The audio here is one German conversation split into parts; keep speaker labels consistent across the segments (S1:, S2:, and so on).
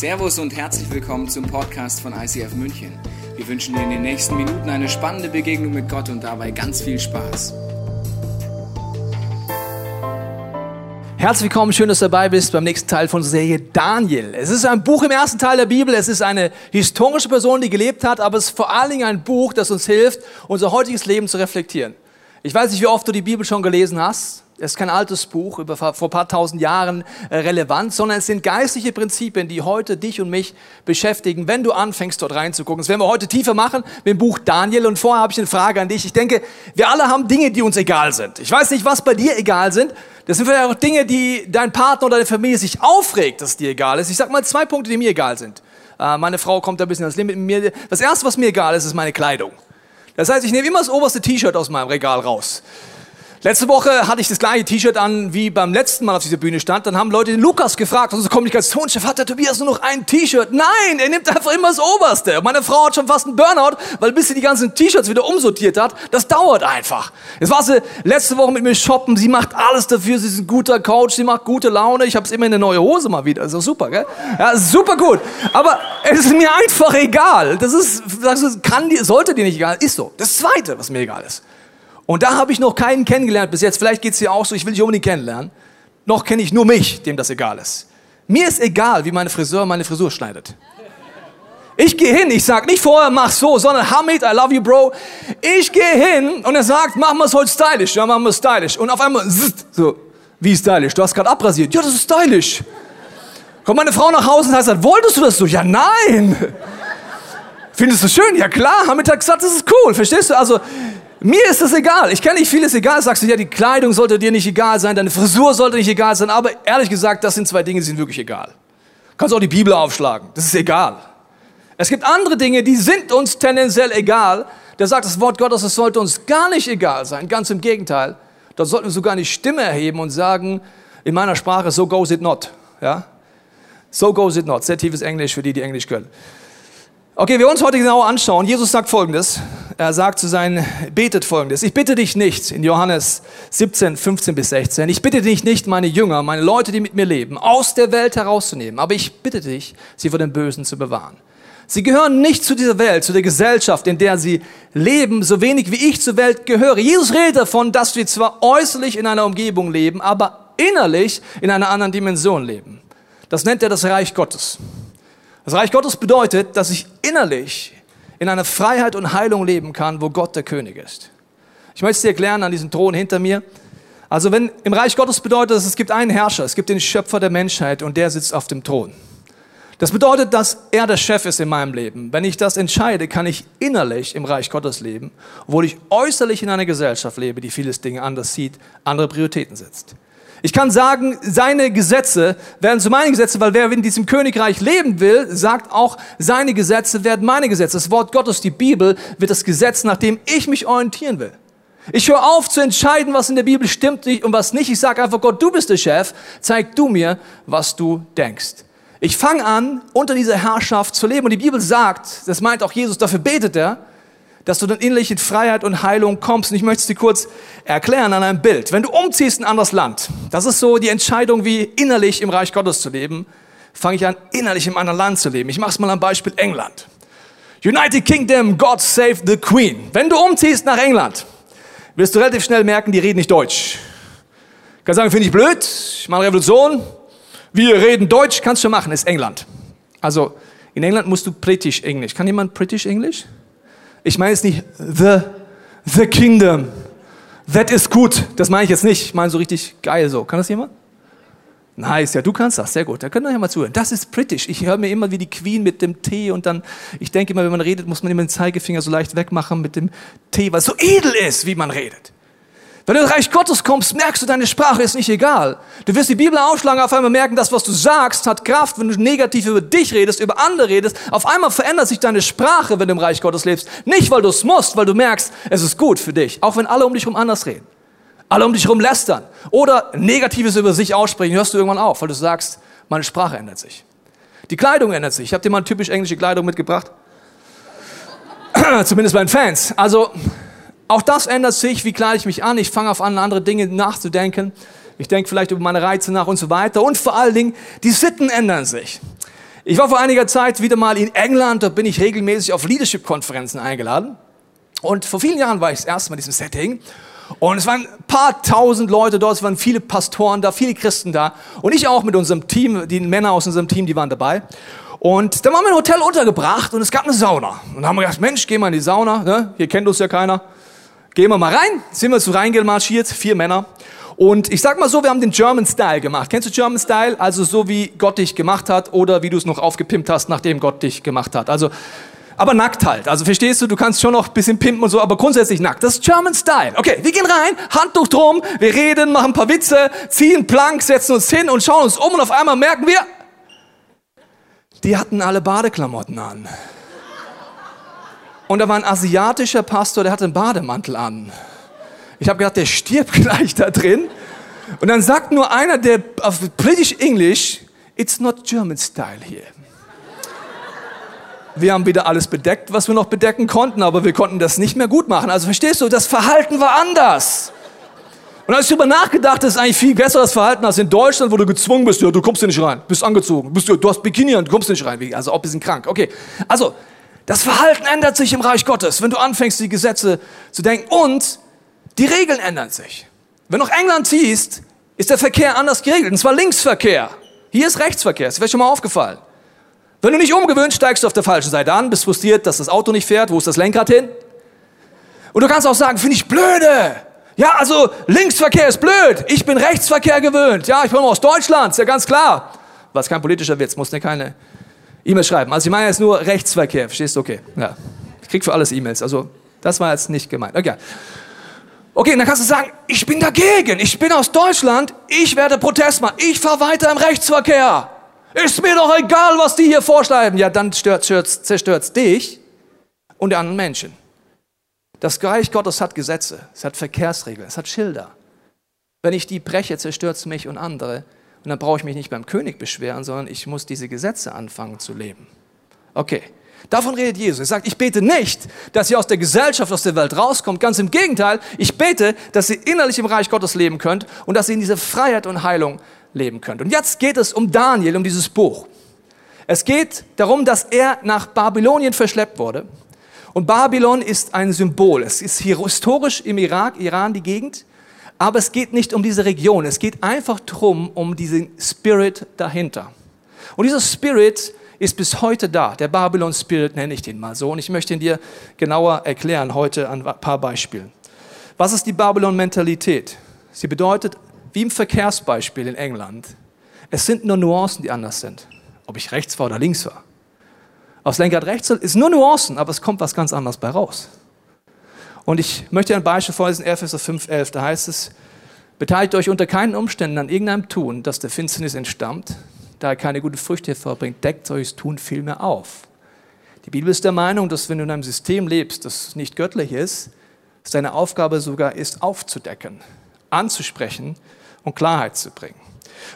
S1: Servus und herzlich willkommen zum Podcast von ICF München. Wir wünschen dir in den nächsten Minuten eine spannende Begegnung mit Gott und dabei ganz viel Spaß.
S2: Herzlich willkommen, schön, dass du dabei bist beim nächsten Teil von Serie Daniel. Es ist ein Buch im ersten Teil der Bibel, es ist eine historische Person, die gelebt hat, aber es ist vor allen Dingen ein Buch, das uns hilft, unser heutiges Leben zu reflektieren. Ich weiß nicht, wie oft du die Bibel schon gelesen hast. Es ist kein altes Buch, über, vor ein paar tausend Jahren äh, relevant, sondern es sind geistliche Prinzipien, die heute dich und mich beschäftigen, wenn du anfängst, dort reinzugucken. Das werden wir heute tiefer machen mit dem Buch Daniel. Und vorher habe ich eine Frage an dich. Ich denke, wir alle haben Dinge, die uns egal sind. Ich weiß nicht, was bei dir egal sind. Das sind vielleicht auch Dinge, die dein Partner oder deine Familie sich aufregt, dass es dir egal ist. Ich sage mal zwei Punkte, die mir egal sind. Äh, meine Frau kommt da ein bisschen ans Limit mit mir. Das erste, was mir egal ist, ist meine Kleidung. Das heißt, ich nehme immer das oberste T-Shirt aus meinem Regal raus. Letzte Woche hatte ich das gleiche T-Shirt an, wie beim letzten Mal auf dieser Bühne stand. Dann haben Leute den Lukas gefragt, unser Kommunikationschef, hat der Tobias nur noch ein T-Shirt? Nein, er nimmt einfach immer das Oberste. Meine Frau hat schon fast einen Burnout, weil bis sie die ganzen T-Shirts wieder umsortiert hat, das dauert einfach. Jetzt war sie letzte Woche mit mir shoppen, sie macht alles dafür, sie ist ein guter Coach, sie macht gute Laune. Ich habe immer eine neue Hose mal wieder, ist super, gell? Ja, super gut. Aber es ist mir einfach egal. Das ist, das kann, sollte dir nicht egal, ist so. Das Zweite, was mir egal ist. Und da habe ich noch keinen kennengelernt bis jetzt. Vielleicht geht es dir auch so, ich will dich unbedingt kennenlernen. Noch kenne ich nur mich, dem das egal ist. Mir ist egal, wie meine Friseur meine Frisur schneidet. Ich gehe hin, ich sage nicht vorher, mach so, sondern Hamid, I love you, Bro. Ich gehe hin und er sagt, machen wir es heute stylisch. Ja, machen wir es stylisch. Und auf einmal, so, wie stylisch? Du hast gerade abrasiert. Ja, das ist stylisch. Kommt meine Frau nach Hause und sagt, wolltest du das so? Ja, nein. Findest du schön? Ja, klar. Hamid hat gesagt, das ist cool. Verstehst du? Also, mir ist das egal. Ich kenne nicht vieles egal. Sagst du, ja, die Kleidung sollte dir nicht egal sein, deine Frisur sollte nicht egal sein. Aber ehrlich gesagt, das sind zwei Dinge, die sind wirklich egal. Kannst auch die Bibel aufschlagen. Das ist egal. Es gibt andere Dinge, die sind uns tendenziell egal. Da sagt das Wort Gottes, es sollte uns gar nicht egal sein. Ganz im Gegenteil. Da sollten wir sogar eine Stimme erheben und sagen, in meiner Sprache, so goes it not. Ja? So goes it not. Sehr tiefes Englisch für die, die Englisch können. Okay, wir uns heute genauer anschauen. Jesus sagt Folgendes. Er sagt zu seinen, betet Folgendes. Ich bitte dich nicht, in Johannes 17, 15 bis 16, ich bitte dich nicht, meine Jünger, meine Leute, die mit mir leben, aus der Welt herauszunehmen, aber ich bitte dich, sie vor dem Bösen zu bewahren. Sie gehören nicht zu dieser Welt, zu der Gesellschaft, in der sie leben, so wenig wie ich zur Welt gehöre. Jesus redet davon, dass wir zwar äußerlich in einer Umgebung leben, aber innerlich in einer anderen Dimension leben. Das nennt er das Reich Gottes. Das Reich Gottes bedeutet, dass ich innerlich in einer Freiheit und Heilung leben kann, wo Gott der König ist. Ich möchte es dir erklären an diesem Thron hinter mir. Also wenn im Reich Gottes bedeutet es, es gibt einen Herrscher, es gibt den Schöpfer der Menschheit und der sitzt auf dem Thron. Das bedeutet, dass er der Chef ist in meinem Leben. Wenn ich das entscheide, kann ich innerlich im Reich Gottes leben, obwohl ich äußerlich in einer Gesellschaft lebe, die vieles Dinge anders sieht, andere Prioritäten setzt. Ich kann sagen, seine Gesetze werden zu meinen Gesetzen, weil wer in diesem Königreich leben will, sagt auch, seine Gesetze werden meine Gesetze. Das Wort Gottes, die Bibel, wird das Gesetz, nach dem ich mich orientieren will. Ich höre auf zu entscheiden, was in der Bibel stimmt und was nicht. Ich sage einfach, Gott, du bist der Chef, zeig du mir, was du denkst. Ich fange an, unter dieser Herrschaft zu leben. Und die Bibel sagt, das meint auch Jesus, dafür betet er, dass du dann innerlich in Freiheit und Heilung kommst. Und ich möchte es dir kurz erklären an einem Bild. Wenn du umziehst in ein anderes Land, das ist so die Entscheidung, wie innerlich im Reich Gottes zu leben, fange ich an, innerlich im anderen Land zu leben. Ich mache es mal am Beispiel England. United Kingdom, God save the Queen. Wenn du umziehst nach England, wirst du relativ schnell merken, die reden nicht Deutsch. Ich kann sagen, finde ich blöd, ich mache Revolution, wir reden Deutsch, kannst du machen, ist England. Also in England musst du British Englisch. Kann jemand British Englisch? Ich meine jetzt nicht the, the kingdom. That is gut. Das meine ich jetzt nicht. Ich meine so richtig geil so. Kann das jemand? Nice, ja, du kannst das, sehr gut. Da könnt ihr ja mal zuhören. Das ist britisch. Ich höre mir immer wie die Queen mit dem Tee und dann, ich denke immer, wenn man redet, muss man immer den Zeigefinger so leicht wegmachen mit dem Tee, weil es so edel ist, wie man redet. Wenn du ins Reich Gottes kommst, merkst du, deine Sprache ist nicht egal. Du wirst die Bibel aufschlagen, auf einmal merken, das, was du sagst, hat Kraft. Wenn du negativ über dich redest, über andere redest, auf einmal verändert sich deine Sprache, wenn du im Reich Gottes lebst. Nicht, weil du es musst, weil du merkst, es ist gut für dich. Auch wenn alle um dich herum anders reden. Alle um dich herum lästern. Oder Negatives über sich aussprechen, hörst du irgendwann auf, weil du sagst, meine Sprache ändert sich. Die Kleidung ändert sich. Ich habe dir mal typisch englische Kleidung mitgebracht. Zumindest bei den Fans. Also, auch das ändert sich, wie kleide ich mich an. Ich fange auf an, andere Dinge nachzudenken. Ich denke vielleicht über meine Reize nach und so weiter. Und vor allen Dingen, die Sitten ändern sich. Ich war vor einiger Zeit wieder mal in England, da bin ich regelmäßig auf Leadership-Konferenzen eingeladen. Und vor vielen Jahren war ich das erste Mal in diesem Setting. Und es waren ein paar tausend Leute dort, es waren viele Pastoren da, viele Christen da. Und ich auch mit unserem Team, die Männer aus unserem Team, die waren dabei. Und dann waren wir im Hotel untergebracht und es gab eine Sauna. Und dann haben wir gedacht, Mensch, geh mal in die Sauna, ne? hier kennt uns ja keiner. Gehen wir mal rein, sind wir so reingemarschiert, vier Männer. Und ich sag mal so, wir haben den German Style gemacht. Kennst du German Style? Also so wie Gott dich gemacht hat oder wie du es noch aufgepimpt hast, nachdem Gott dich gemacht hat. Also aber nackt halt. Also verstehst du, du kannst schon noch ein bisschen pimpen und so, aber grundsätzlich nackt. Das ist German Style. Okay, wir gehen rein, Handtuch drum, wir reden, machen ein paar Witze, ziehen Plank, setzen uns hin und schauen uns um und auf einmal merken wir, die hatten alle Badeklamotten an. Und da war ein asiatischer Pastor, der hatte einen Bademantel an. Ich habe gedacht, der stirbt gleich da drin. Und dann sagt nur einer, der auf British English, it's not German style here. Wir haben wieder alles bedeckt, was wir noch bedecken konnten, aber wir konnten das nicht mehr gut machen. Also verstehst du, das Verhalten war anders. Und als ich darüber nachgedacht, das ist eigentlich viel besseres Verhalten als in Deutschland, wo du gezwungen bist, ja, du kommst hier nicht rein, bist angezogen, bist, du hast Bikini und du kommst nicht rein. Also auch ein bisschen krank. Okay, also das Verhalten ändert sich im Reich Gottes, wenn du anfängst, die Gesetze zu denken. Und die Regeln ändern sich. Wenn du nach England ziehst, ist der Verkehr anders geregelt. Und zwar Linksverkehr. Hier ist Rechtsverkehr. Das wäre schon mal aufgefallen. Wenn du nicht umgewöhnt, steigst du auf der falschen Seite an, bist frustriert, dass das Auto nicht fährt. Wo ist das Lenkrad hin? Und du kannst auch sagen, finde ich blöde. Ja, also Linksverkehr ist blöd. Ich bin Rechtsverkehr gewöhnt. Ja, ich bin aus Deutschland, ist ja ganz klar. Was kein politischer Witz, muss dir keine E-Mail schreiben. Also ich meine jetzt nur Rechtsverkehr, verstehst du? Okay, ja. Ich krieg für alles E-Mails. Also das war jetzt nicht gemeint. Okay. Okay, dann kannst du sagen, ich bin dagegen. Ich bin aus Deutschland. Ich werde Protest machen. Ich fahre weiter im Rechtsverkehr. Ist mir doch egal, was die hier vorschreiben. Ja, dann zerstört es dich und die anderen Menschen. Das Reich Gottes hat Gesetze, es hat Verkehrsregeln, es hat Schilder. Wenn ich die breche, zerstört es mich und andere. Und dann brauche ich mich nicht beim König beschweren, sondern ich muss diese Gesetze anfangen zu leben. Okay, davon redet Jesus. Er sagt, ich bete nicht, dass ihr aus der Gesellschaft, aus der Welt rauskommt. Ganz im Gegenteil, ich bete, dass ihr innerlich im Reich Gottes leben könnt und dass ihr in diese Freiheit und Heilung leben könnt. Und jetzt geht es um Daniel, um dieses Buch. Es geht darum, dass er nach Babylonien verschleppt wurde. Und Babylon ist ein Symbol. Es ist hier historisch im Irak, Iran die Gegend. Aber es geht nicht um diese Region. Es geht einfach darum, um diesen Spirit dahinter. Und dieser Spirit ist bis heute da. Der Babylon Spirit nenne ich den mal so. Und ich möchte ihn dir genauer erklären heute an ein paar Beispielen. Was ist die Babylon Mentalität? Sie bedeutet wie im Verkehrsbeispiel in England. Es sind nur Nuancen, die anders sind. Ob ich rechts war oder links war. Aus Lenkrad rechts ist nur Nuancen, aber es kommt was ganz anderes bei raus. Und ich möchte ein Beispiel vorlesen, Epheser 5,11. Da heißt es, beteiligt euch unter keinen Umständen an irgendeinem Tun, das der Finsternis entstammt, da er keine guten Früchte hervorbringt, deckt solches Tun vielmehr auf. Die Bibel ist der Meinung, dass wenn du in einem System lebst, das nicht göttlich ist, dass deine Aufgabe sogar ist, aufzudecken, anzusprechen und Klarheit zu bringen.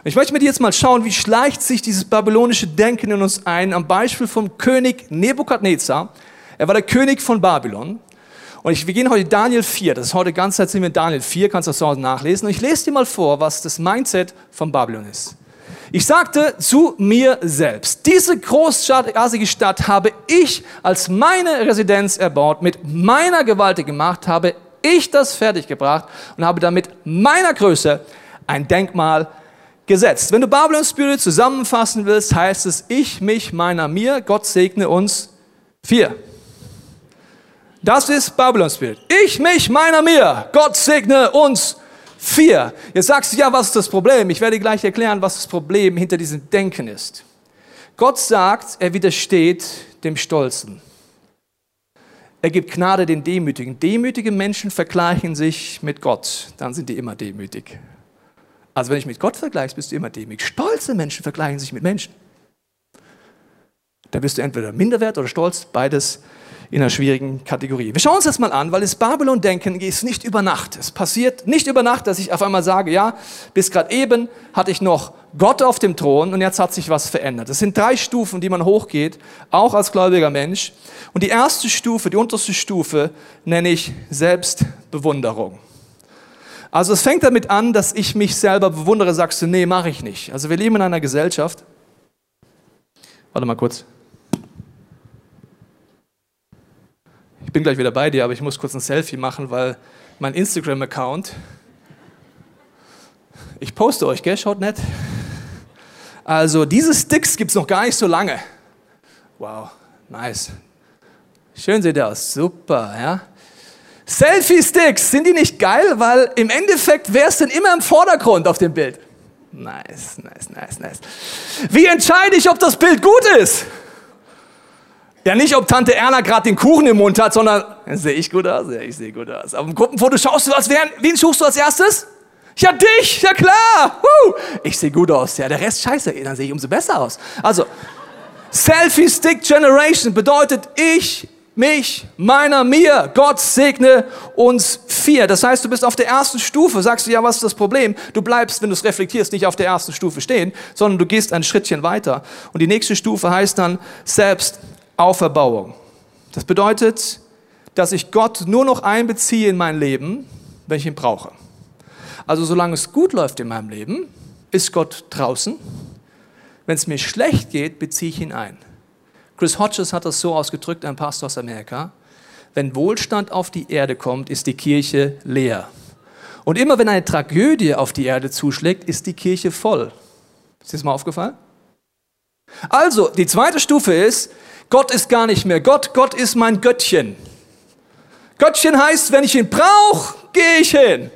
S2: Und ich möchte mit dir jetzt mal schauen, wie schleicht sich dieses babylonische Denken in uns ein, am Beispiel vom König Nebukadnezar. Er war der König von Babylon. Und ich, wir gehen heute Daniel 4, das ist heute ganz sind wir Daniel 4, kannst du das zu nachlesen. Und ich lese dir mal vor, was das Mindset von Babylon ist. Ich sagte zu mir selbst, diese großartige Stadt habe ich als meine Residenz erbaut, mit meiner gewaltigen Macht habe ich das fertiggebracht und habe damit meiner Größe ein Denkmal gesetzt. Wenn du Babylon Spirit zusammenfassen willst, heißt es ich, mich, meiner, mir, Gott segne uns vier. Das ist Babylon Spirit. Ich, mich, meiner, mir, Gott segne uns vier. Jetzt sagst du, ja, was ist das Problem? Ich werde gleich erklären, was das Problem hinter diesem Denken ist. Gott sagt, er widersteht dem Stolzen. Er gibt Gnade den Demütigen. Demütige Menschen vergleichen sich mit Gott, dann sind die immer demütig. Also wenn ich mit Gott vergleichst, bist du immer demütig. Stolze Menschen vergleichen sich mit Menschen. Da bist du entweder minderwert oder stolz, beides in einer schwierigen Kategorie. Wir schauen uns das mal an, weil das Babylon-Denken ist nicht über Nacht. Es passiert nicht über Nacht, dass ich auf einmal sage, ja, bis gerade eben hatte ich noch Gott auf dem Thron und jetzt hat sich was verändert. Das sind drei Stufen, die man hochgeht, auch als gläubiger Mensch. Und die erste Stufe, die unterste Stufe, nenne ich Selbstbewunderung. Also es fängt damit an, dass ich mich selber bewundere, sagst du, nee, mache ich nicht. Also wir leben in einer Gesellschaft, Warte mal kurz. Bin gleich wieder bei dir, aber ich muss kurz ein Selfie machen, weil mein Instagram-Account. Ich poste euch, gell? Schaut nett. Also, diese Sticks gibt es noch gar nicht so lange. Wow, nice. Schön sieht aus, super, ja. Selfie-Sticks, sind die nicht geil? Weil im Endeffekt, wer ist denn immer im Vordergrund auf dem Bild? Nice, nice, nice, nice. Wie entscheide ich, ob das Bild gut ist? Ja, nicht, ob Tante Erna gerade den Kuchen im Mund hat, sondern sehe ich gut aus? Ja, ich sehe gut aus. Auf dem Gruppenfoto schaust du, als wären, wen suchst du als erstes? Ja, dich, ja klar. Woo. Ich sehe gut aus. Ja, der Rest scheiße, dann sehe ich umso besser aus. Also, Selfie Stick Generation bedeutet, ich mich, meiner, mir. Gott segne uns vier. Das heißt, du bist auf der ersten Stufe. Sagst du, ja, was ist das Problem? Du bleibst, wenn du es reflektierst, nicht auf der ersten Stufe stehen, sondern du gehst ein Schrittchen weiter. Und die nächste Stufe heißt dann Selbstauferbauung. Das bedeutet, dass ich Gott nur noch einbeziehe in mein Leben, wenn ich ihn brauche. Also solange es gut läuft in meinem Leben, ist Gott draußen. Wenn es mir schlecht geht, beziehe ich ihn ein. Chris Hodges hat das so ausgedrückt, ein Pastor aus Amerika. Wenn Wohlstand auf die Erde kommt, ist die Kirche leer. Und immer wenn eine Tragödie auf die Erde zuschlägt, ist die Kirche voll. Ist dir das mal aufgefallen? Also, die zweite Stufe ist, Gott ist gar nicht mehr Gott, Gott ist mein Göttchen. Göttchen heißt, wenn ich ihn brauche, gehe ich hin.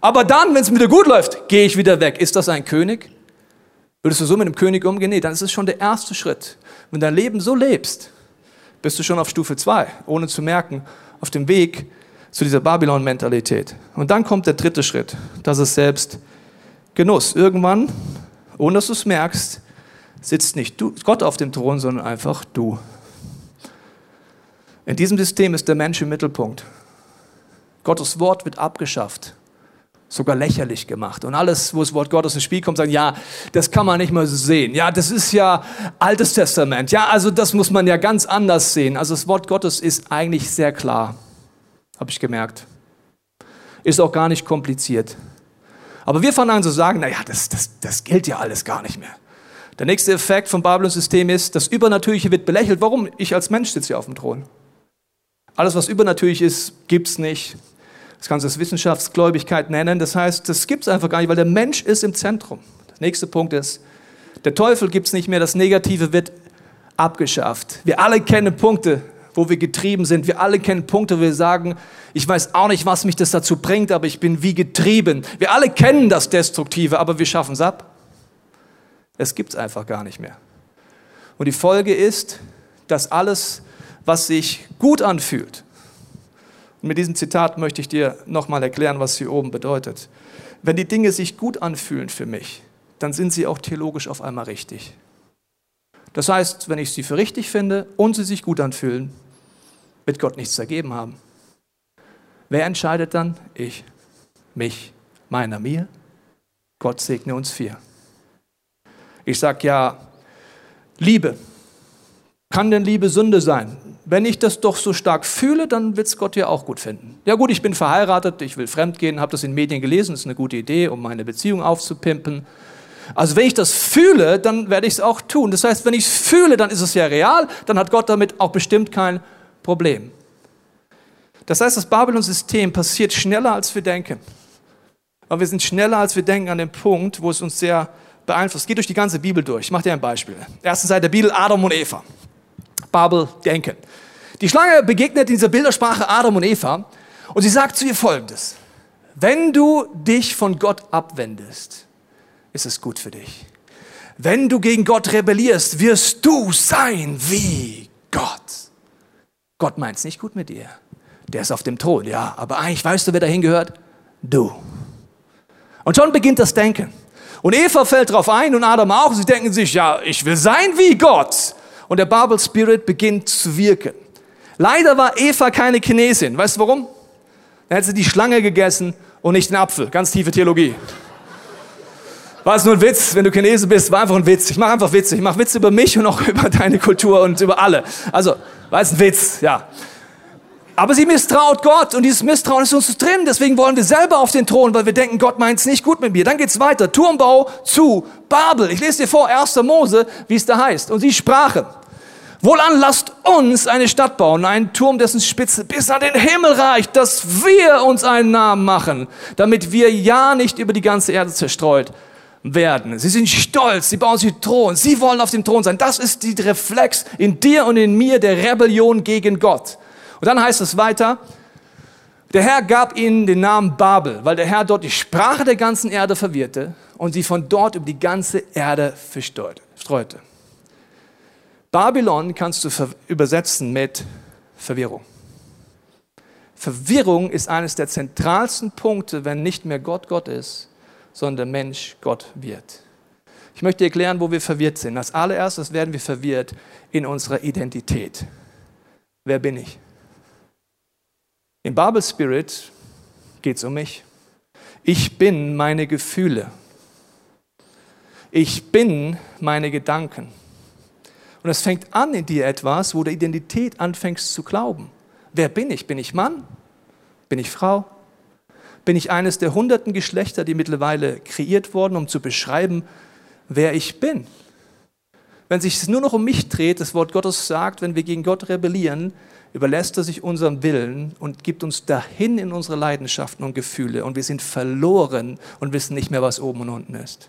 S2: Aber dann, wenn es wieder gut läuft, gehe ich wieder weg. Ist das ein König? Würdest du so mit einem König umgehen? Nee, dann ist es schon der erste Schritt. Wenn du dein Leben so lebst, bist du schon auf Stufe 2, ohne zu merken, auf dem Weg zu dieser Babylon-Mentalität. Und dann kommt der dritte Schritt, das ist selbst Genuss. Irgendwann, ohne dass du es merkst, sitzt nicht du, Gott auf dem Thron, sondern einfach du. In diesem System ist der Mensch im Mittelpunkt. Gottes Wort wird abgeschafft sogar lächerlich gemacht. Und alles, wo das Wort Gottes ins Spiel kommt, sagen, ja, das kann man nicht mal so sehen. Ja, das ist ja Altes Testament. Ja, also das muss man ja ganz anders sehen. Also das Wort Gottes ist eigentlich sehr klar, habe ich gemerkt. Ist auch gar nicht kompliziert. Aber wir fangen an zu sagen, naja, das, das, das gilt ja alles gar nicht mehr. Der nächste Effekt vom Babylon-System ist, das Übernatürliche wird belächelt. Warum? Ich als Mensch sitze hier auf dem Thron. Alles, was übernatürlich ist, gibt es nicht. Das kannst du es Wissenschaftsgläubigkeit nennen. Das heißt, das gibt es einfach gar nicht, weil der Mensch ist im Zentrum. Der nächste Punkt ist, der Teufel gibt es nicht mehr, das Negative wird abgeschafft. Wir alle kennen Punkte, wo wir getrieben sind. Wir alle kennen Punkte, wo wir sagen, ich weiß auch nicht, was mich das dazu bringt, aber ich bin wie getrieben. Wir alle kennen das Destruktive, aber wir schaffen es ab. Es gibt es einfach gar nicht mehr. Und die Folge ist, dass alles, was sich gut anfühlt, und mit diesem Zitat möchte ich dir nochmal erklären, was hier oben bedeutet. Wenn die Dinge sich gut anfühlen für mich, dann sind sie auch theologisch auf einmal richtig. Das heißt, wenn ich sie für richtig finde und sie sich gut anfühlen, wird Gott nichts ergeben haben. Wer entscheidet dann? Ich, mich, meiner, mir. Gott segne uns vier. Ich sage ja, Liebe. Kann denn Liebe Sünde sein? wenn ich das doch so stark fühle, dann wird es Gott ja auch gut finden. Ja gut, ich bin verheiratet, ich will fremdgehen, habe das in Medien gelesen, ist eine gute Idee, um meine Beziehung aufzupimpen. Also wenn ich das fühle, dann werde ich es auch tun. Das heißt, wenn ich es fühle, dann ist es ja real, dann hat Gott damit auch bestimmt kein Problem. Das heißt, das Babylon-System passiert schneller, als wir denken. Aber wir sind schneller, als wir denken an den Punkt, wo es uns sehr beeinflusst. Geht durch die ganze Bibel durch. Ich mache dir ein Beispiel. Erste Seite der Bibel, Adam und Eva. Babel denken. Die Schlange begegnet in dieser Bildersprache Adam und Eva und sie sagt zu ihr Folgendes. Wenn du dich von Gott abwendest, ist es gut für dich. Wenn du gegen Gott rebellierst, wirst du sein wie Gott. Gott meint es nicht gut mit dir. Der ist auf dem Thron, ja, aber eigentlich weißt du, wer dahin gehört? Du. Und schon beginnt das Denken. Und Eva fällt drauf ein und Adam auch. Sie denken sich, ja, ich will sein wie Gott und der Babel Spirit beginnt zu wirken. Leider war Eva keine Chinesin. Weißt du warum? Dann hätte sie die Schlange gegessen und nicht den Apfel. Ganz tiefe Theologie. War es nur ein Witz, wenn du Chinese bist, war einfach ein Witz. Ich mache einfach Witze. Ich mache Witze über mich und auch über deine Kultur und über alle. Also, war es ein Witz, ja. Aber sie misstraut Gott und dieses Misstrauen ist uns drin. Deswegen wollen wir selber auf den Thron, weil wir denken, Gott meint es nicht gut mit mir. Dann geht's weiter. Turmbau zu Babel. Ich lese dir vor, 1. Mose, wie es da heißt. Und sie sprachen, wohlan lasst uns eine Stadt bauen, einen Turm, dessen Spitze bis an den Himmel reicht, dass wir uns einen Namen machen, damit wir ja nicht über die ganze Erde zerstreut werden. Sie sind stolz, sie bauen sich Thron, sie wollen auf dem Thron sein. Das ist die Reflex in dir und in mir der Rebellion gegen Gott. Und dann heißt es weiter, der Herr gab ihnen den Namen Babel, weil der Herr dort die Sprache der ganzen Erde verwirrte und sie von dort über die ganze Erde verstreute. Babylon kannst du übersetzen mit Verwirrung. Verwirrung ist eines der zentralsten Punkte, wenn nicht mehr Gott Gott ist, sondern der Mensch Gott wird. Ich möchte erklären, wo wir verwirrt sind. Als allererstes werden wir verwirrt in unserer Identität. Wer bin ich? Im Bible Spirit geht es um mich. Ich bin meine Gefühle. Ich bin meine Gedanken. Und es fängt an in dir etwas, wo du Identität anfängst zu glauben. Wer bin ich? Bin ich Mann? Bin ich Frau? Bin ich eines der hunderten Geschlechter, die mittlerweile kreiert wurden, um zu beschreiben, wer ich bin? Wenn sich nur noch um mich dreht, das Wort Gottes sagt, wenn wir gegen Gott rebellieren, überlässt er sich unserem Willen und gibt uns dahin in unsere Leidenschaften und Gefühle und wir sind verloren und wissen nicht mehr, was oben und unten ist.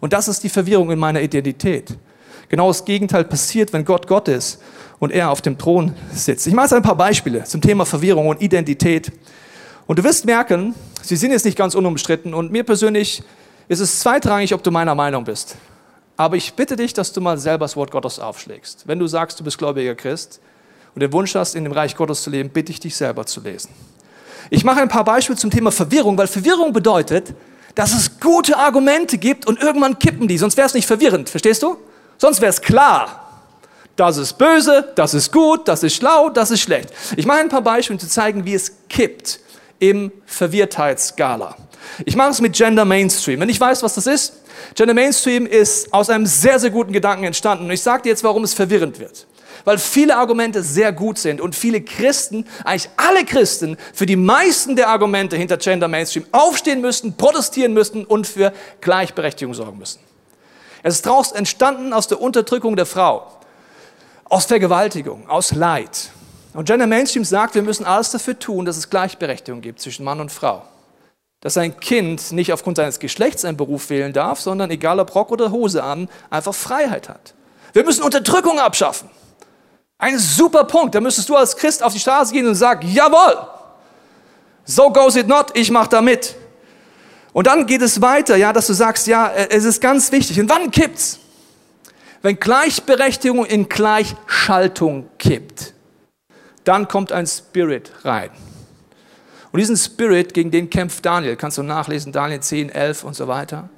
S2: Und das ist die Verwirrung in meiner Identität. Genau das Gegenteil passiert, wenn Gott Gott ist und er auf dem Thron sitzt. Ich mache jetzt ein paar Beispiele zum Thema Verwirrung und Identität. Und du wirst merken, sie sind jetzt nicht ganz unumstritten und mir persönlich ist es zweitrangig, ob du meiner Meinung bist. Aber ich bitte dich, dass du mal selber das Wort Gottes aufschlägst. Wenn du sagst, du bist gläubiger Christ, und den Wunsch hast, in dem Reich Gottes zu leben, bitte ich dich selber zu lesen. Ich mache ein paar Beispiele zum Thema Verwirrung, weil Verwirrung bedeutet, dass es gute Argumente gibt und irgendwann kippen die, sonst wäre es nicht verwirrend, verstehst du? Sonst wäre es klar. Das ist böse, das ist gut, das ist schlau, das ist schlecht. Ich mache ein paar Beispiele, um zu zeigen, wie es kippt im Verwirrtheitsskala. Ich mache es mit Gender Mainstream. Wenn ich weiß, was das ist, Gender Mainstream ist aus einem sehr, sehr guten Gedanken entstanden. Und ich sage dir jetzt, warum es verwirrend wird weil viele Argumente sehr gut sind und viele Christen, eigentlich alle Christen, für die meisten der Argumente hinter Gender Mainstream aufstehen müssten, protestieren müssten und für Gleichberechtigung sorgen müssen. Es ist daraus entstanden aus der Unterdrückung der Frau, aus Vergewaltigung, aus Leid. Und Gender Mainstream sagt, wir müssen alles dafür tun, dass es Gleichberechtigung gibt zwischen Mann und Frau. Dass ein Kind nicht aufgrund seines Geschlechts einen Beruf wählen darf, sondern egal ob Rock oder Hose an, einfach Freiheit hat. Wir müssen Unterdrückung abschaffen. Ein super Punkt. Da müsstest du als Christ auf die Straße gehen und sagen, jawohl, so goes it not, ich mache da mit. Und dann geht es weiter, ja, dass du sagst, ja, äh, es ist ganz wichtig. Und wann kippt's? Wenn Gleichberechtigung in Gleichschaltung kippt, dann kommt ein Spirit rein. Und diesen Spirit, gegen den kämpft Daniel, kannst du nachlesen, Daniel 10, 11 und so weiter.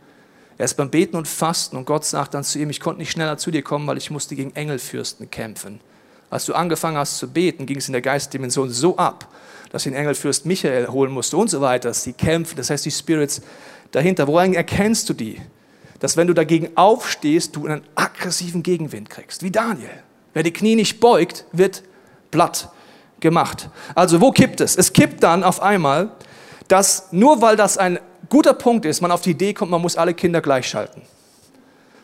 S2: Er ist beim Beten und Fasten und Gott sagt dann zu ihm, ich konnte nicht schneller zu dir kommen, weil ich musste gegen Engelfürsten kämpfen. Als du angefangen hast zu beten, ging es in der Geistdimension so ab, dass den Engelfürst Michael holen musste und so weiter, die kämpfen, das heißt die Spirits dahinter. Woran erkennst du die? Dass wenn du dagegen aufstehst, du einen aggressiven Gegenwind kriegst, wie Daniel. Wer die Knie nicht beugt, wird platt gemacht. Also wo kippt es? Es kippt dann auf einmal, dass nur weil das ein guter Punkt ist, man auf die Idee kommt, man muss alle Kinder gleichschalten.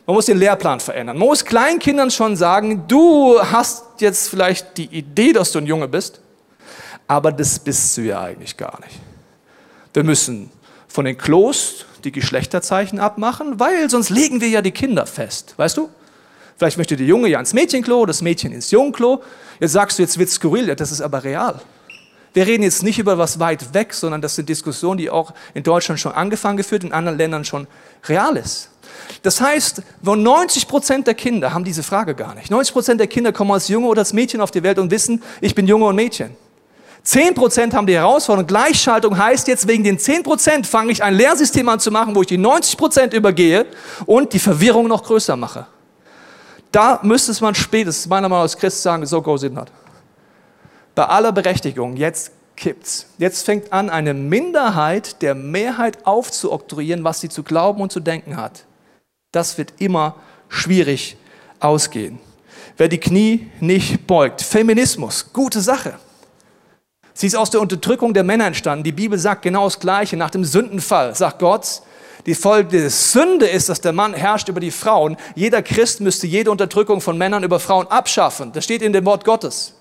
S2: Man muss den Lehrplan verändern. Man muss Kleinkindern schon sagen, du hast jetzt vielleicht die Idee, dass du ein Junge bist, aber das bist du ja eigentlich gar nicht. Wir müssen von den Klos die Geschlechterzeichen abmachen, weil sonst legen wir ja die Kinder fest. Weißt du? Vielleicht möchte der Junge ja ins Mädchenklo, das Mädchen ins Jungklo. Jetzt sagst du, jetzt wird skurril, ja, das ist aber real. Wir reden jetzt nicht über was weit weg, sondern das sind Diskussionen, die auch in Deutschland schon angefangen geführt, in anderen Ländern schon real ist. Das heißt, 90 Prozent der Kinder haben diese Frage gar nicht. 90 Prozent der Kinder kommen als Junge oder als Mädchen auf die Welt und wissen, ich bin Junge und Mädchen. 10 Prozent haben die Herausforderung. Gleichschaltung heißt jetzt, wegen den 10 Prozent fange ich ein Lehrsystem an zu machen, wo ich die 90 Prozent übergehe und die Verwirrung noch größer mache. Da müsste man spätestens meiner Meinung nach als Christ sagen, so goes it not. Bei aller Berechtigung, jetzt kippt's. Jetzt fängt an, eine Minderheit der Mehrheit aufzuoktroyieren, was sie zu glauben und zu denken hat. Das wird immer schwierig ausgehen. Wer die Knie nicht beugt. Feminismus, gute Sache. Sie ist aus der Unterdrückung der Männer entstanden. Die Bibel sagt genau das Gleiche. Nach dem Sündenfall sagt Gott, die Folge der Sünde ist, dass der Mann herrscht über die Frauen. Jeder Christ müsste jede Unterdrückung von Männern über Frauen abschaffen. Das steht in dem Wort Gottes.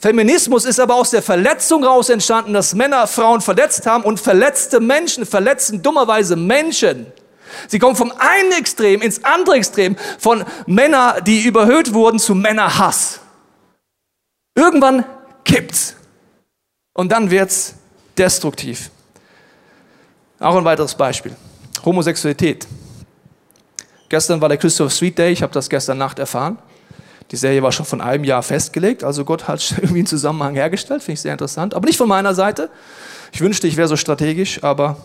S2: Feminismus ist aber aus der Verletzung raus entstanden, dass Männer Frauen verletzt haben und verletzte Menschen verletzen dummerweise Menschen. Sie kommen vom einen Extrem ins andere Extrem, von Männern, die überhöht wurden, zu Männerhass. Irgendwann kippt's. Und dann wird's destruktiv. Auch ein weiteres Beispiel. Homosexualität. Gestern war der Christopher Street Day, ich habe das gestern Nacht erfahren. Die Serie war schon von einem Jahr festgelegt, also Gott hat irgendwie einen Zusammenhang hergestellt, finde ich sehr interessant. Aber nicht von meiner Seite. Ich wünschte, ich wäre so strategisch, aber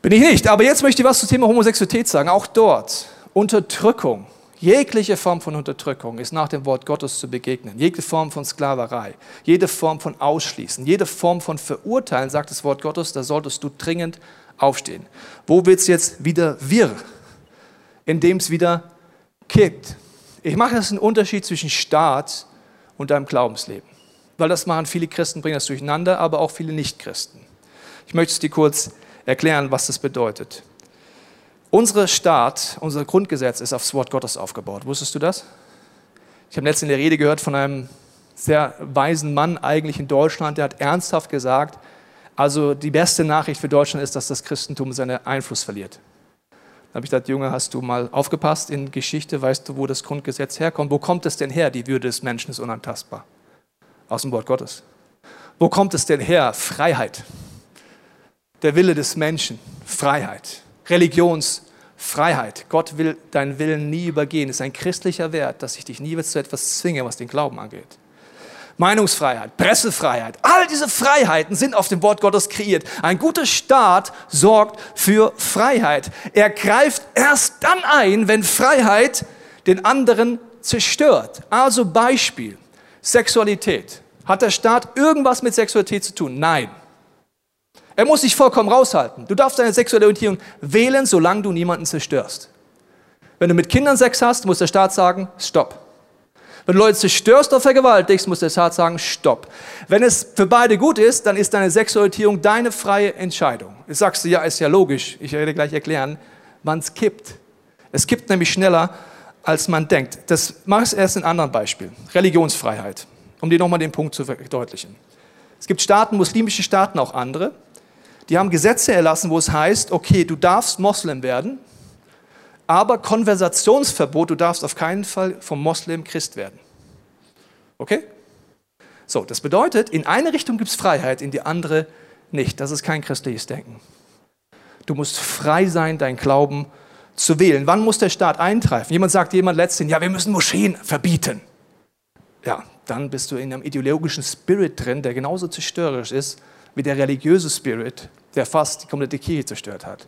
S2: bin ich nicht. Aber jetzt möchte ich was zum Thema Homosexualität sagen. Auch dort Unterdrückung Jegliche Form von Unterdrückung ist nach dem Wort Gottes zu begegnen. Jede Form von Sklaverei, jede Form von Ausschließen, jede Form von Verurteilen, sagt das Wort Gottes, da solltest du dringend aufstehen. Wo wird es jetzt wieder wirr? Indem es wieder kippt. Ich mache das einen Unterschied zwischen Staat und deinem Glaubensleben. Weil das machen viele Christen, bringen das durcheinander, aber auch viele Nichtchristen. Ich möchte es dir kurz erklären, was das bedeutet. Unser Staat, unser Grundgesetz ist aufs Wort Gottes aufgebaut. Wusstest du das? Ich habe letztens in der Rede gehört von einem sehr weisen Mann eigentlich in Deutschland, der hat ernsthaft gesagt, also die beste Nachricht für Deutschland ist, dass das Christentum seinen Einfluss verliert. Da habe ich gesagt, Junge, hast du mal aufgepasst in Geschichte, weißt du, wo das Grundgesetz herkommt? Wo kommt es denn her? Die Würde des Menschen ist unantastbar. Aus dem Wort Gottes. Wo kommt es denn her? Freiheit. Der Wille des Menschen, Freiheit. Religionsfreiheit. Gott will deinen Willen nie übergehen. Es ist ein christlicher Wert, dass ich dich nie zu etwas zwinge, was den Glauben angeht. Meinungsfreiheit, Pressefreiheit, all diese Freiheiten sind auf dem Wort Gottes kreiert. Ein guter Staat sorgt für Freiheit. Er greift erst dann ein, wenn Freiheit den anderen zerstört. Also Beispiel, Sexualität. Hat der Staat irgendwas mit Sexualität zu tun? Nein. Er muss sich vollkommen raushalten. Du darfst deine sexuelle Orientierung wählen, solange du niemanden zerstörst. Wenn du mit Kindern Sex hast, muss der Staat sagen, stopp. Wenn du Leute zerstörst oder vergewaltigst, muss der Staat sagen, stopp. Wenn es für beide gut ist, dann ist deine Sexualitierung deine freie Entscheidung. Jetzt sagst du, ja, ist ja logisch. Ich werde gleich erklären, wann es kippt. Es kippt nämlich schneller, als man denkt. Das mache ich erst in einem anderen Beispiel. Religionsfreiheit. Um dir nochmal den Punkt zu verdeutlichen. Es gibt Staaten, muslimische Staaten, auch andere, die haben Gesetze erlassen, wo es heißt, okay, du darfst Moslem werden, aber Konversationsverbot, du darfst auf keinen Fall vom Moslem Christ werden. Okay? So, das bedeutet, in eine Richtung gibt es Freiheit, in die andere nicht. Das ist kein christliches Denken. Du musst frei sein, dein Glauben zu wählen. Wann muss der Staat eintreifen? Jemand sagt jemand letztens, ja, wir müssen Moscheen verbieten. Ja, dann bist du in einem ideologischen Spirit drin, der genauso zerstörerisch ist wie der religiöse Spirit, der fast die komplette Kirche zerstört hat.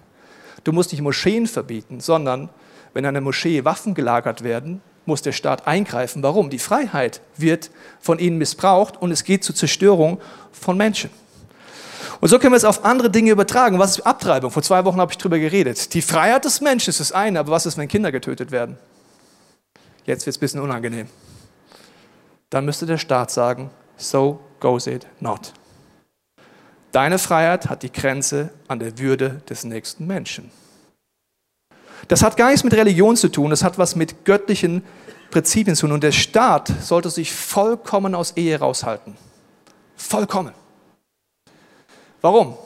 S2: Du musst nicht Moscheen verbieten, sondern wenn in einer Moschee Waffen gelagert werden, muss der Staat eingreifen. Warum? Die Freiheit wird von ihnen missbraucht und es geht zur Zerstörung von Menschen. Und so können wir es auf andere Dinge übertragen. Was ist Abtreibung? Vor zwei Wochen habe ich darüber geredet. Die Freiheit des Menschen ist das eine, aber was ist, wenn Kinder getötet werden? Jetzt wird es ein bisschen unangenehm. Dann müsste der Staat sagen, so goes it not. Deine Freiheit hat die Grenze an der Würde des nächsten Menschen. Das hat gar nichts mit Religion zu tun, das hat was mit göttlichen Prinzipien zu tun. Und der Staat sollte sich vollkommen aus Ehe raushalten. Vollkommen. Warum?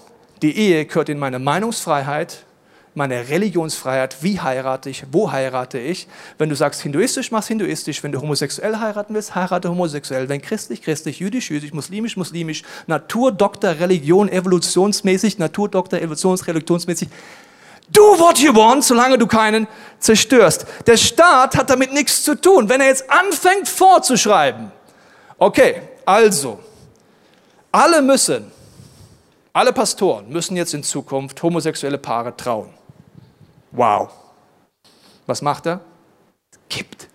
S2: Die Ehe gehört in meine Meinungsfreiheit, meine Religionsfreiheit, wie heirate ich, wo heirate ich. Wenn du sagst hinduistisch, machst hinduistisch. Wenn du homosexuell heiraten willst, heirate homosexuell. Wenn christlich, christlich, jüdisch, jüdisch, muslimisch, muslimisch, Naturdoktor, Religion, evolutionsmäßig, Naturdoktor, evolutionsreligionsmäßig. Do what you want, solange du keinen zerstörst. Der Staat hat damit nichts zu tun. Wenn er jetzt anfängt vorzuschreiben, okay, also, alle müssen, alle Pastoren müssen jetzt in Zukunft homosexuelle Paare trauen. Wow. Was macht er? Kippt.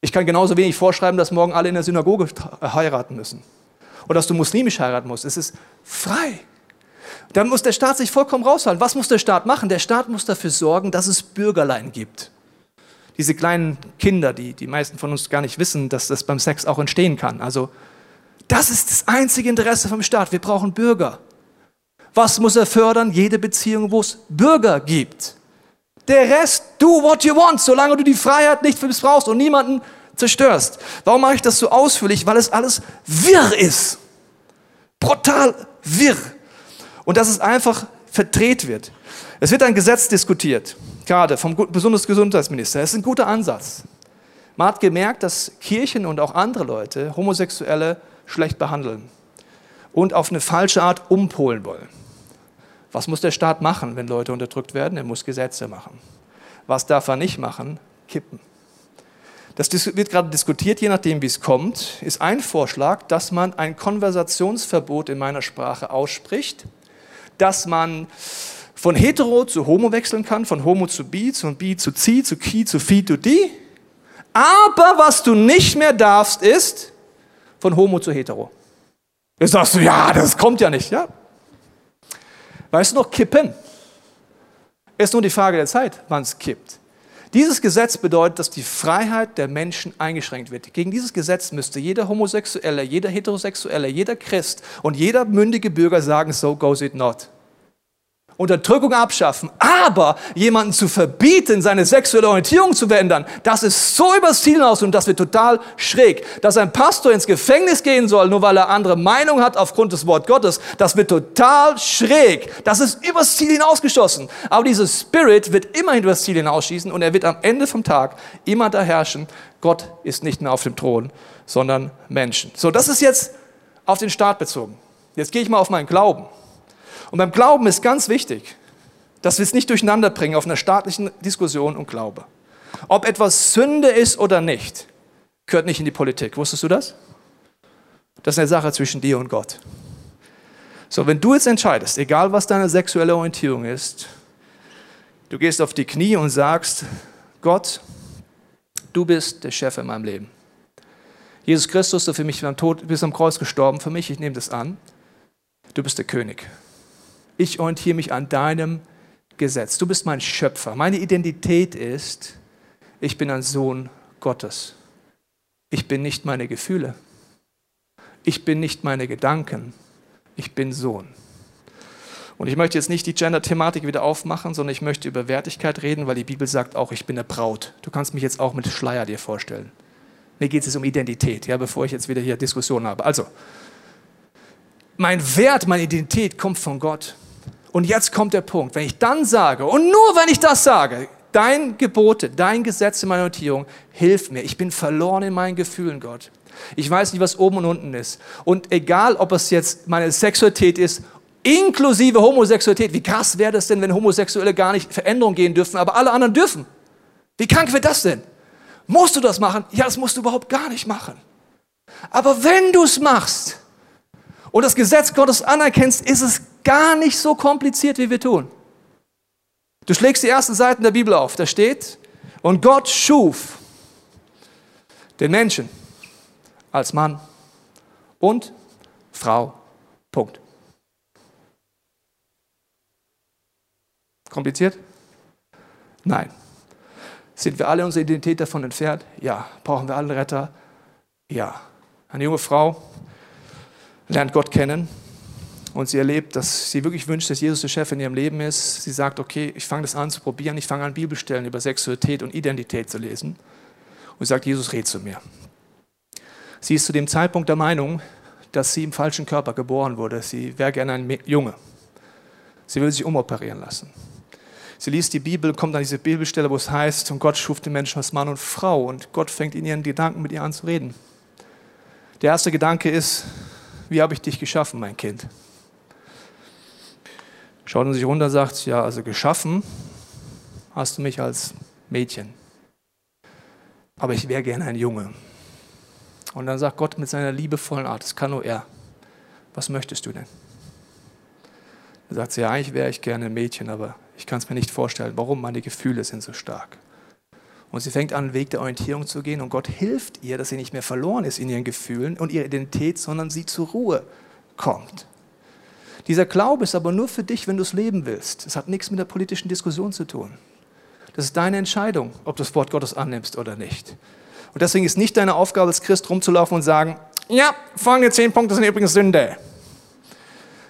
S2: Ich kann genauso wenig vorschreiben, dass morgen alle in der Synagoge heiraten müssen. Oder dass du muslimisch heiraten musst. Es ist frei. Da muss der Staat sich vollkommen raushalten. Was muss der Staat machen? Der Staat muss dafür sorgen, dass es Bürgerlein gibt. Diese kleinen Kinder, die die meisten von uns gar nicht wissen, dass das beim Sex auch entstehen kann. Also Das ist das einzige Interesse vom Staat. Wir brauchen Bürger. Was muss er fördern? Jede Beziehung, wo es Bürger gibt. Der Rest, do what you want, solange du die Freiheit nicht missbrauchst und niemanden zerstörst. Warum mache ich das so ausführlich? Weil es alles wirr ist. Brutal wirr. Und dass es einfach verdreht wird. Es wird ein Gesetz diskutiert, gerade vom Bundesgesundheitsminister. Es ist ein guter Ansatz. Man hat gemerkt, dass Kirchen und auch andere Leute Homosexuelle schlecht behandeln und auf eine falsche Art umpolen wollen. Was muss der Staat machen, wenn Leute unterdrückt werden? Er muss Gesetze machen. Was darf er nicht machen? Kippen. Das wird gerade diskutiert, je nachdem, wie es kommt, ist ein Vorschlag, dass man ein Konversationsverbot in meiner Sprache ausspricht, dass man von hetero zu homo wechseln kann, von homo zu bi, von bi zu zi, zu ki, zu fi, zu di. Aber was du nicht mehr darfst, ist von homo zu hetero. Jetzt sagst du, ja, das kommt ja nicht, ja? Weißt du noch, kippen? Ist nur die Frage der Zeit, wann es kippt. Dieses Gesetz bedeutet, dass die Freiheit der Menschen eingeschränkt wird. Gegen dieses Gesetz müsste jeder Homosexuelle, jeder Heterosexuelle, jeder Christ und jeder mündige Bürger sagen, so goes it not. Unterdrückung abschaffen, aber jemanden zu verbieten, seine sexuelle Orientierung zu verändern, das ist so übers Ziel hinaus und das wird total schräg. Dass ein Pastor ins Gefängnis gehen soll, nur weil er andere Meinung hat aufgrund des Wort Gottes, das wird total schräg. Das ist übers Ziel hinausgeschossen. Aber dieses Spirit wird immerhin übers Ziel hinausschießen und er wird am Ende vom Tag immer da herrschen. Gott ist nicht mehr auf dem Thron, sondern Menschen. So, das ist jetzt auf den Staat bezogen. Jetzt gehe ich mal auf meinen Glauben. Und beim Glauben ist ganz wichtig, dass wir es nicht durcheinander bringen auf einer staatlichen Diskussion und Glaube. Ob etwas Sünde ist oder nicht, gehört nicht in die Politik. Wusstest du das? Das ist eine Sache zwischen dir und Gott. So, wenn du jetzt entscheidest, egal was deine sexuelle Orientierung ist, du gehst auf die Knie und sagst, Gott, du bist der Chef in meinem Leben. Jesus Christus, du für mich am Tod, bist am Kreuz gestorben, für mich, ich nehme das an. Du bist der König ich orientiere mich an deinem Gesetz. Du bist mein Schöpfer. Meine Identität ist, ich bin ein Sohn Gottes. Ich bin nicht meine Gefühle. Ich bin nicht meine Gedanken. Ich bin Sohn. Und ich möchte jetzt nicht die Gender-Thematik wieder aufmachen, sondern ich möchte über Wertigkeit reden, weil die Bibel sagt auch, ich bin eine Braut. Du kannst mich jetzt auch mit Schleier dir vorstellen. Mir geht es um Identität, ja, bevor ich jetzt wieder hier Diskussionen habe. Also, mein Wert, meine Identität kommt von Gott. Und jetzt kommt der Punkt, wenn ich dann sage, und nur wenn ich das sage, dein Gebote, dein Gesetz in meiner Notierung, hilft mir. Ich bin verloren in meinen Gefühlen, Gott. Ich weiß nicht, was oben und unten ist. Und egal, ob es jetzt meine Sexualität ist, inklusive Homosexualität, wie krass wäre das denn, wenn Homosexuelle gar nicht Veränderungen gehen dürfen, aber alle anderen dürfen? Wie krank wird das denn? Musst du das machen? Ja, das musst du überhaupt gar nicht machen. Aber wenn du es machst und das Gesetz Gottes anerkennst, ist es gar nicht so kompliziert, wie wir tun. Du schlägst die ersten Seiten der Bibel auf, da steht, und Gott schuf den Menschen als Mann und Frau. Punkt. Kompliziert? Nein. Sind wir alle unsere Identität davon entfernt? Ja. Brauchen wir alle einen Retter? Ja. Eine junge Frau lernt Gott kennen, und sie erlebt, dass sie wirklich wünscht, dass Jesus der Chef in ihrem Leben ist. Sie sagt, okay, ich fange das an zu probieren, ich fange an Bibelstellen über Sexualität und Identität zu lesen. Und sie sagt, Jesus, red zu mir. Sie ist zu dem Zeitpunkt der Meinung, dass sie im falschen Körper geboren wurde. Sie wäre gerne ein Junge. Sie will sich umoperieren lassen. Sie liest die Bibel, kommt an diese Bibelstelle, wo es heißt, und Gott schuf den Menschen als Mann und Frau. Und Gott fängt in ihren Gedanken mit ihr an zu reden. Der erste Gedanke ist, wie habe ich dich geschaffen, mein Kind? schaut er sich runter und sagt, ja, also geschaffen hast du mich als Mädchen. Aber ich wäre gerne ein Junge. Und dann sagt Gott mit seiner liebevollen Art, das kann nur er. Was möchtest du denn? Er sagt sie, ja, eigentlich wäre ich gerne ein Mädchen, aber ich kann es mir nicht vorstellen. Warum? Meine Gefühle sind so stark. Und sie fängt an, einen Weg der Orientierung zu gehen und Gott hilft ihr, dass sie nicht mehr verloren ist in ihren Gefühlen und ihrer Identität, sondern sie zur Ruhe kommt. Dieser Glaube ist aber nur für dich, wenn du es leben willst. Es hat nichts mit der politischen Diskussion zu tun. Das ist deine Entscheidung, ob du das Wort Gottes annimmst oder nicht. Und deswegen ist nicht deine Aufgabe als Christ rumzulaufen und sagen, ja, folgende zehn Punkte sind übrigens Sünde.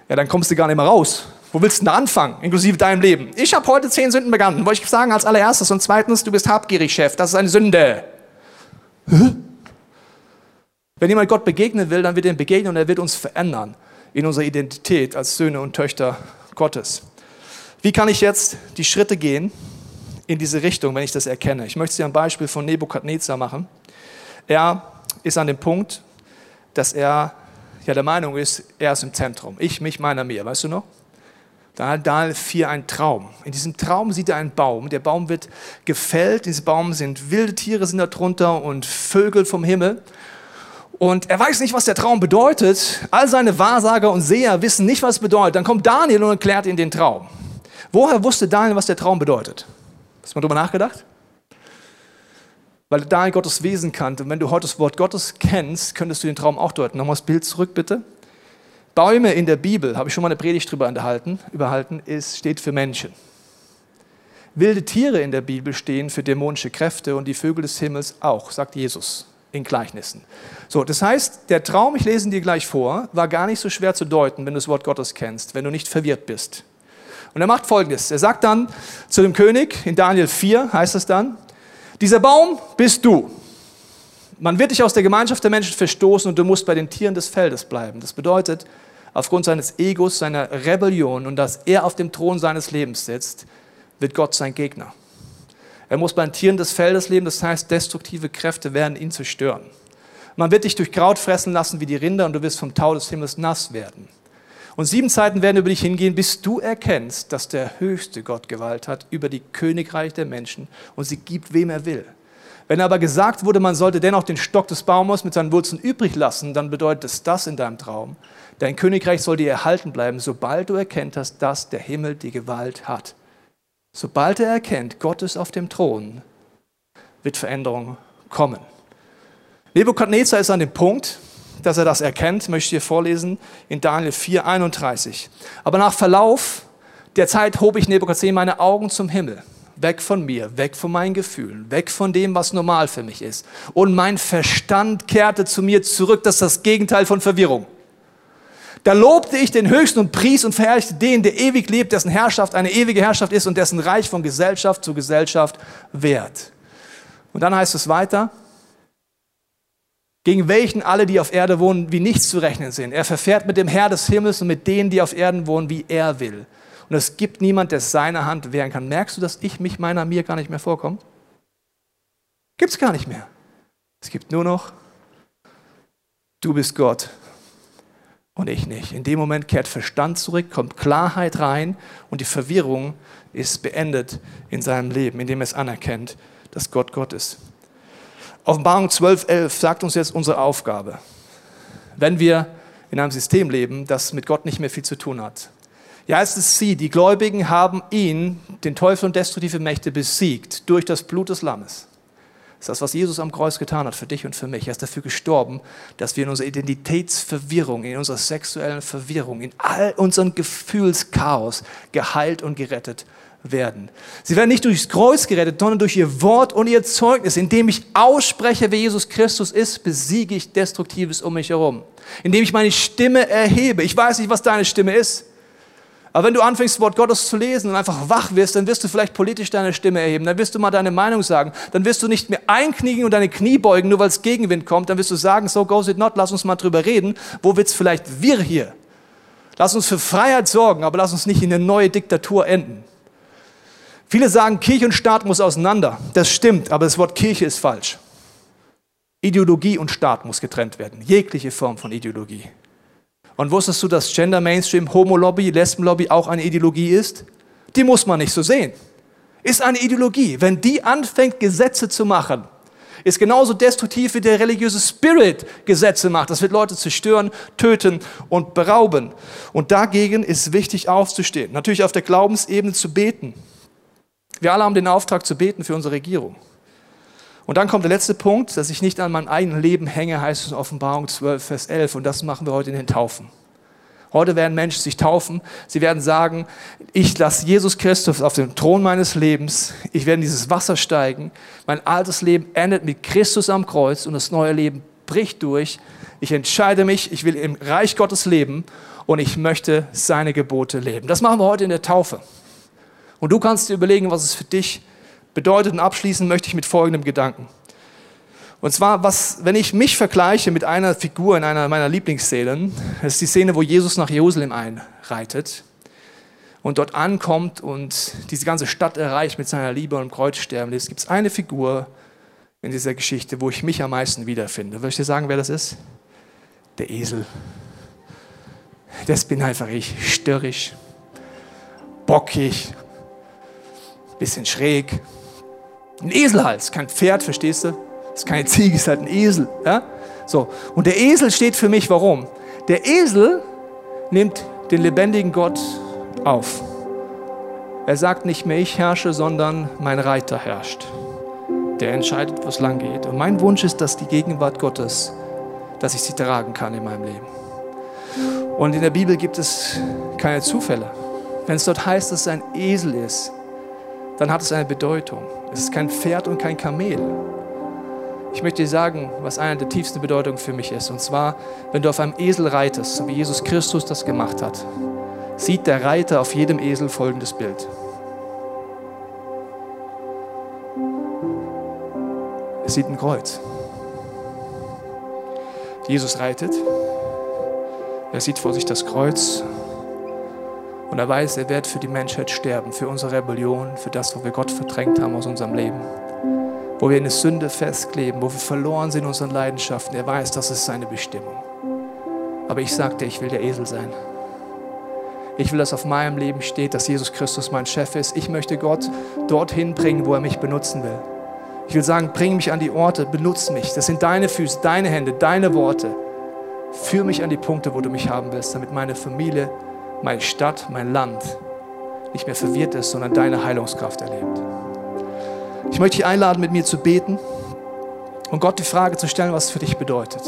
S2: Ja, dann kommst du gar nicht mehr raus. Wo willst du denn anfangen, inklusive deinem Leben? Ich habe heute zehn Sünden begangen. Wollte ich sagen als allererstes. Und zweitens, du bist habgierig, Chef. Das ist eine Sünde. Hä? Wenn jemand Gott begegnen will, dann wird er ihm begegnen und er wird uns verändern in unserer Identität als Söhne und Töchter Gottes. Wie kann ich jetzt die Schritte gehen in diese Richtung, wenn ich das erkenne? Ich möchte Sie ein Beispiel von Nebukadnezar machen. Er ist an dem Punkt, dass er ja der Meinung ist, er ist im Zentrum. Ich, mich, meiner, mir. Weißt du noch? Daniel 4 einen Traum. In diesem Traum sieht er einen Baum. Der Baum wird gefällt. In diesem Baum sind wilde Tiere sind da und Vögel vom Himmel. Und er weiß nicht, was der Traum bedeutet. All seine Wahrsager und Seher wissen nicht, was es bedeutet. Dann kommt Daniel und erklärt ihnen den Traum. Woher wusste Daniel, was der Traum bedeutet? Hast du mal darüber nachgedacht? Weil Daniel Gottes Wesen kannte. Und wenn du heute das Wort Gottes kennst, könntest du den Traum auch deuten. Nochmal das Bild zurück, bitte. Bäume in der Bibel, habe ich schon mal eine Predigt drüber unterhalten, überhalten, ist, steht für Menschen. Wilde Tiere in der Bibel stehen für dämonische Kräfte und die Vögel des Himmels auch, sagt Jesus in Gleichnissen. So, das heißt, der Traum, ich lese ihn dir gleich vor, war gar nicht so schwer zu deuten, wenn du das Wort Gottes kennst, wenn du nicht verwirrt bist. Und er macht folgendes: Er sagt dann zu dem König, in Daniel 4 heißt es dann, dieser Baum bist du. Man wird dich aus der Gemeinschaft der Menschen verstoßen und du musst bei den Tieren des Feldes bleiben. Das bedeutet, aufgrund seines Egos, seiner Rebellion und dass er auf dem Thron seines Lebens sitzt, wird Gott sein Gegner. Er muss bei den Tieren des Feldes leben, das heißt, destruktive Kräfte werden ihn zerstören. Man wird dich durch Kraut fressen lassen wie die Rinder und du wirst vom Tau des Himmels nass werden. Und sieben Zeiten werden über dich hingehen, bis du erkennst, dass der höchste Gott Gewalt hat über die Königreich der Menschen und sie gibt, wem er will. Wenn aber gesagt wurde, man sollte dennoch den Stock des Baumes mit seinen Wurzeln übrig lassen, dann bedeutet es das in deinem Traum. Dein Königreich soll dir erhalten bleiben, sobald du erkennt hast, dass der Himmel die Gewalt hat. Sobald er erkennt, Gott ist auf dem Thron, wird Veränderung kommen. Nebukadnezar ist an dem Punkt, dass er das erkennt, möchte ich dir vorlesen in Daniel 4, 31. Aber nach Verlauf der Zeit hob ich Nebukadnezar meine Augen zum Himmel weg von mir, weg von meinen Gefühlen, weg von dem, was normal für mich ist. Und mein Verstand kehrte zu mir zurück, das ist das Gegenteil von Verwirrung. Da lobte ich den Höchsten und pries und verherrlichte den, der ewig lebt, dessen Herrschaft eine ewige Herrschaft ist und dessen Reich von Gesellschaft zu Gesellschaft währt. Und dann heißt es weiter, gegen welchen alle, die auf Erde wohnen, wie nichts zu rechnen sind. Er verfährt mit dem Herr des Himmels und mit denen, die auf Erden wohnen, wie er will. Und es gibt niemand, der seine Hand wehren kann. Merkst du, dass ich mich meiner mir gar nicht mehr vorkomme? Gibt es gar nicht mehr. Es gibt nur noch, du bist Gott und ich nicht. In dem Moment kehrt Verstand zurück, kommt Klarheit rein und die Verwirrung ist beendet in seinem Leben, indem er es anerkennt, dass Gott Gott ist. Offenbarung 12.11 sagt uns jetzt unsere Aufgabe. Wenn wir in einem System leben, das mit Gott nicht mehr viel zu tun hat, ja, es ist sie, die Gläubigen haben ihn, den Teufel und destruktive Mächte, besiegt durch das Blut des Lammes. Ist das, was Jesus am Kreuz getan hat für dich und für mich. Er ist dafür gestorben, dass wir in unserer Identitätsverwirrung, in unserer sexuellen Verwirrung, in all unserem Gefühlschaos geheilt und gerettet werden. Sie werden nicht durchs Kreuz gerettet, sondern durch ihr Wort und ihr Zeugnis. Indem ich ausspreche, wer Jesus Christus ist, besiege ich Destruktives um mich herum. Indem ich meine Stimme erhebe. Ich weiß nicht, was deine Stimme ist. Aber wenn du anfängst, das Wort Gottes zu lesen und einfach wach wirst, dann wirst du vielleicht politisch deine Stimme erheben, dann wirst du mal deine Meinung sagen, dann wirst du nicht mehr einkniegen und deine Knie beugen, nur weil es Gegenwind kommt, dann wirst du sagen, so goes it not, lass uns mal drüber reden, wo wird's vielleicht wir hier? Lass uns für Freiheit sorgen, aber lass uns nicht in eine neue Diktatur enden. Viele sagen, Kirche und Staat muss auseinander. Das stimmt, aber das Wort Kirche ist falsch. Ideologie und Staat muss getrennt werden. Jegliche Form von Ideologie. Und wusstest du, dass Gender Mainstream, Homo-Lobby, Lesben-Lobby auch eine Ideologie ist? Die muss man nicht so sehen. Ist eine Ideologie. Wenn die anfängt, Gesetze zu machen, ist genauso destruktiv wie der religiöse Spirit Gesetze macht. Das wird Leute zerstören, töten und berauben. Und dagegen ist wichtig aufzustehen. Natürlich auf der Glaubensebene zu beten. Wir alle haben den Auftrag zu beten für unsere Regierung. Und dann kommt der letzte Punkt, dass ich nicht an meinem eigenen Leben hänge, heißt es in Offenbarung 12, Vers 11. Und das machen wir heute in den Taufen. Heute werden Menschen sich taufen. Sie werden sagen, ich lasse Jesus Christus auf dem Thron meines Lebens. Ich werde in dieses Wasser steigen. Mein altes Leben endet mit Christus am Kreuz und das neue Leben brich durch. Ich entscheide mich, ich will im Reich Gottes leben und ich möchte seine Gebote leben. Das machen wir heute in der Taufe. Und du kannst dir überlegen, was es für dich bedeutet. Und abschließen möchte ich mit folgendem Gedanken. Und zwar, was, wenn ich mich vergleiche mit einer Figur in einer meiner Lieblingsszenen, das ist die Szene, wo Jesus nach Jerusalem einreitet und dort ankommt und diese ganze Stadt erreicht mit seiner Liebe und Kreuzsterben. Es gibt eine Figur in dieser Geschichte, wo ich mich am meisten wiederfinde. Soll ich dir sagen, wer das ist? Der Esel. Das bin einfach ich, störrisch, bockig, bisschen schräg. Ein Eselhals, kein Pferd, verstehst du? Das ist keine Ziege, ist halt ein Esel. Ja? So. Und der Esel steht für mich, warum? Der Esel nimmt den lebendigen Gott auf. Er sagt nicht mehr, ich herrsche, sondern mein Reiter herrscht. Der entscheidet, wo es lang geht. Und mein Wunsch ist, dass die Gegenwart Gottes, dass ich sie tragen kann in meinem Leben. Und in der Bibel gibt es keine Zufälle. Wenn es dort heißt, dass es ein Esel ist, dann hat es eine Bedeutung. Es ist kein Pferd und kein Kamel. Ich möchte dir sagen, was eine der tiefsten Bedeutungen für mich ist. Und zwar, wenn du auf einem Esel reitest, wie Jesus Christus das gemacht hat, sieht der Reiter auf jedem Esel folgendes Bild. Er sieht ein Kreuz. Jesus reitet. Er sieht vor sich das Kreuz und er weiß, er wird für die Menschheit sterben, für unsere Rebellion, für das, wo wir Gott verdrängt haben aus unserem Leben, wo wir in der Sünde festkleben, wo wir verloren sind in unseren Leidenschaften. Er weiß, das ist seine Bestimmung. Aber ich sagte, ich will der Esel sein. Ich will, dass auf meinem Leben steht, dass Jesus Christus mein Chef ist. Ich möchte Gott dorthin bringen, wo er mich benutzen will. Ich will sagen, bring mich an die Orte, benutze mich. Das sind deine Füße, deine Hände, deine Worte. Führ mich an die Punkte, wo du mich haben willst, damit meine Familie meine Stadt, mein Land nicht mehr verwirrt ist, sondern deine Heilungskraft erlebt. Ich möchte dich einladen, mit mir zu beten und Gott die Frage zu stellen, was es für dich bedeutet.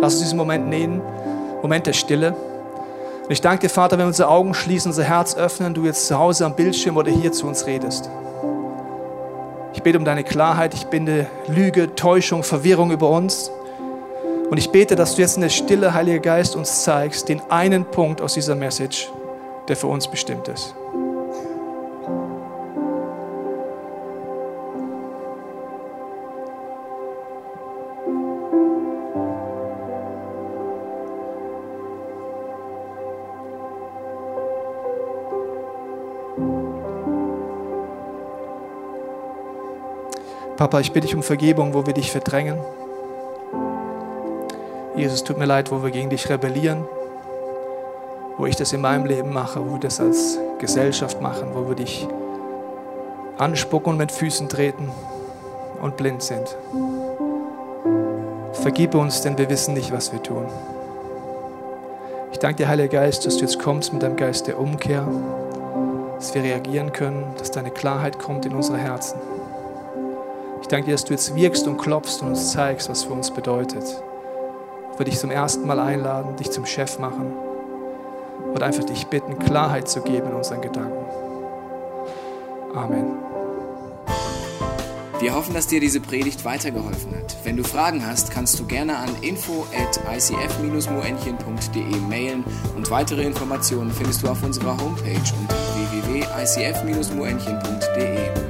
S2: Lass uns diesen Moment nehmen, Moment der Stille. Und ich danke dir, Vater, wenn wir unsere Augen schließen, unser Herz öffnen, du jetzt zu Hause am Bildschirm oder hier zu uns redest. Ich bete um deine Klarheit, ich binde Lüge, Täuschung, Verwirrung über uns. Und ich bete, dass du jetzt in der Stille, Heiliger Geist, uns zeigst, den einen Punkt aus dieser Message, der für uns bestimmt ist. Papa, ich bitte dich um Vergebung, wo wir dich verdrängen. Jesus, tut mir leid, wo wir gegen dich rebellieren, wo ich das in meinem Leben mache, wo wir das als Gesellschaft machen, wo wir dich anspucken und mit Füßen treten und blind sind. Vergib uns, denn wir wissen nicht, was wir tun. Ich danke dir, Heiliger Geist, dass du jetzt kommst mit deinem Geist der Umkehr, dass wir reagieren können, dass deine Klarheit kommt in unsere Herzen. Ich danke dir, dass du jetzt wirkst und klopfst und uns zeigst, was für uns bedeutet würde dich zum ersten Mal einladen, dich zum Chef machen und einfach dich bitten, Klarheit zu geben in unseren Gedanken. Amen.
S1: Wir hoffen, dass dir diese Predigt weitergeholfen hat. Wenn du Fragen hast, kannst du gerne an info at icf-moenchen.de mailen und weitere Informationen findest du auf unserer Homepage unter www.icf-moenchen.de.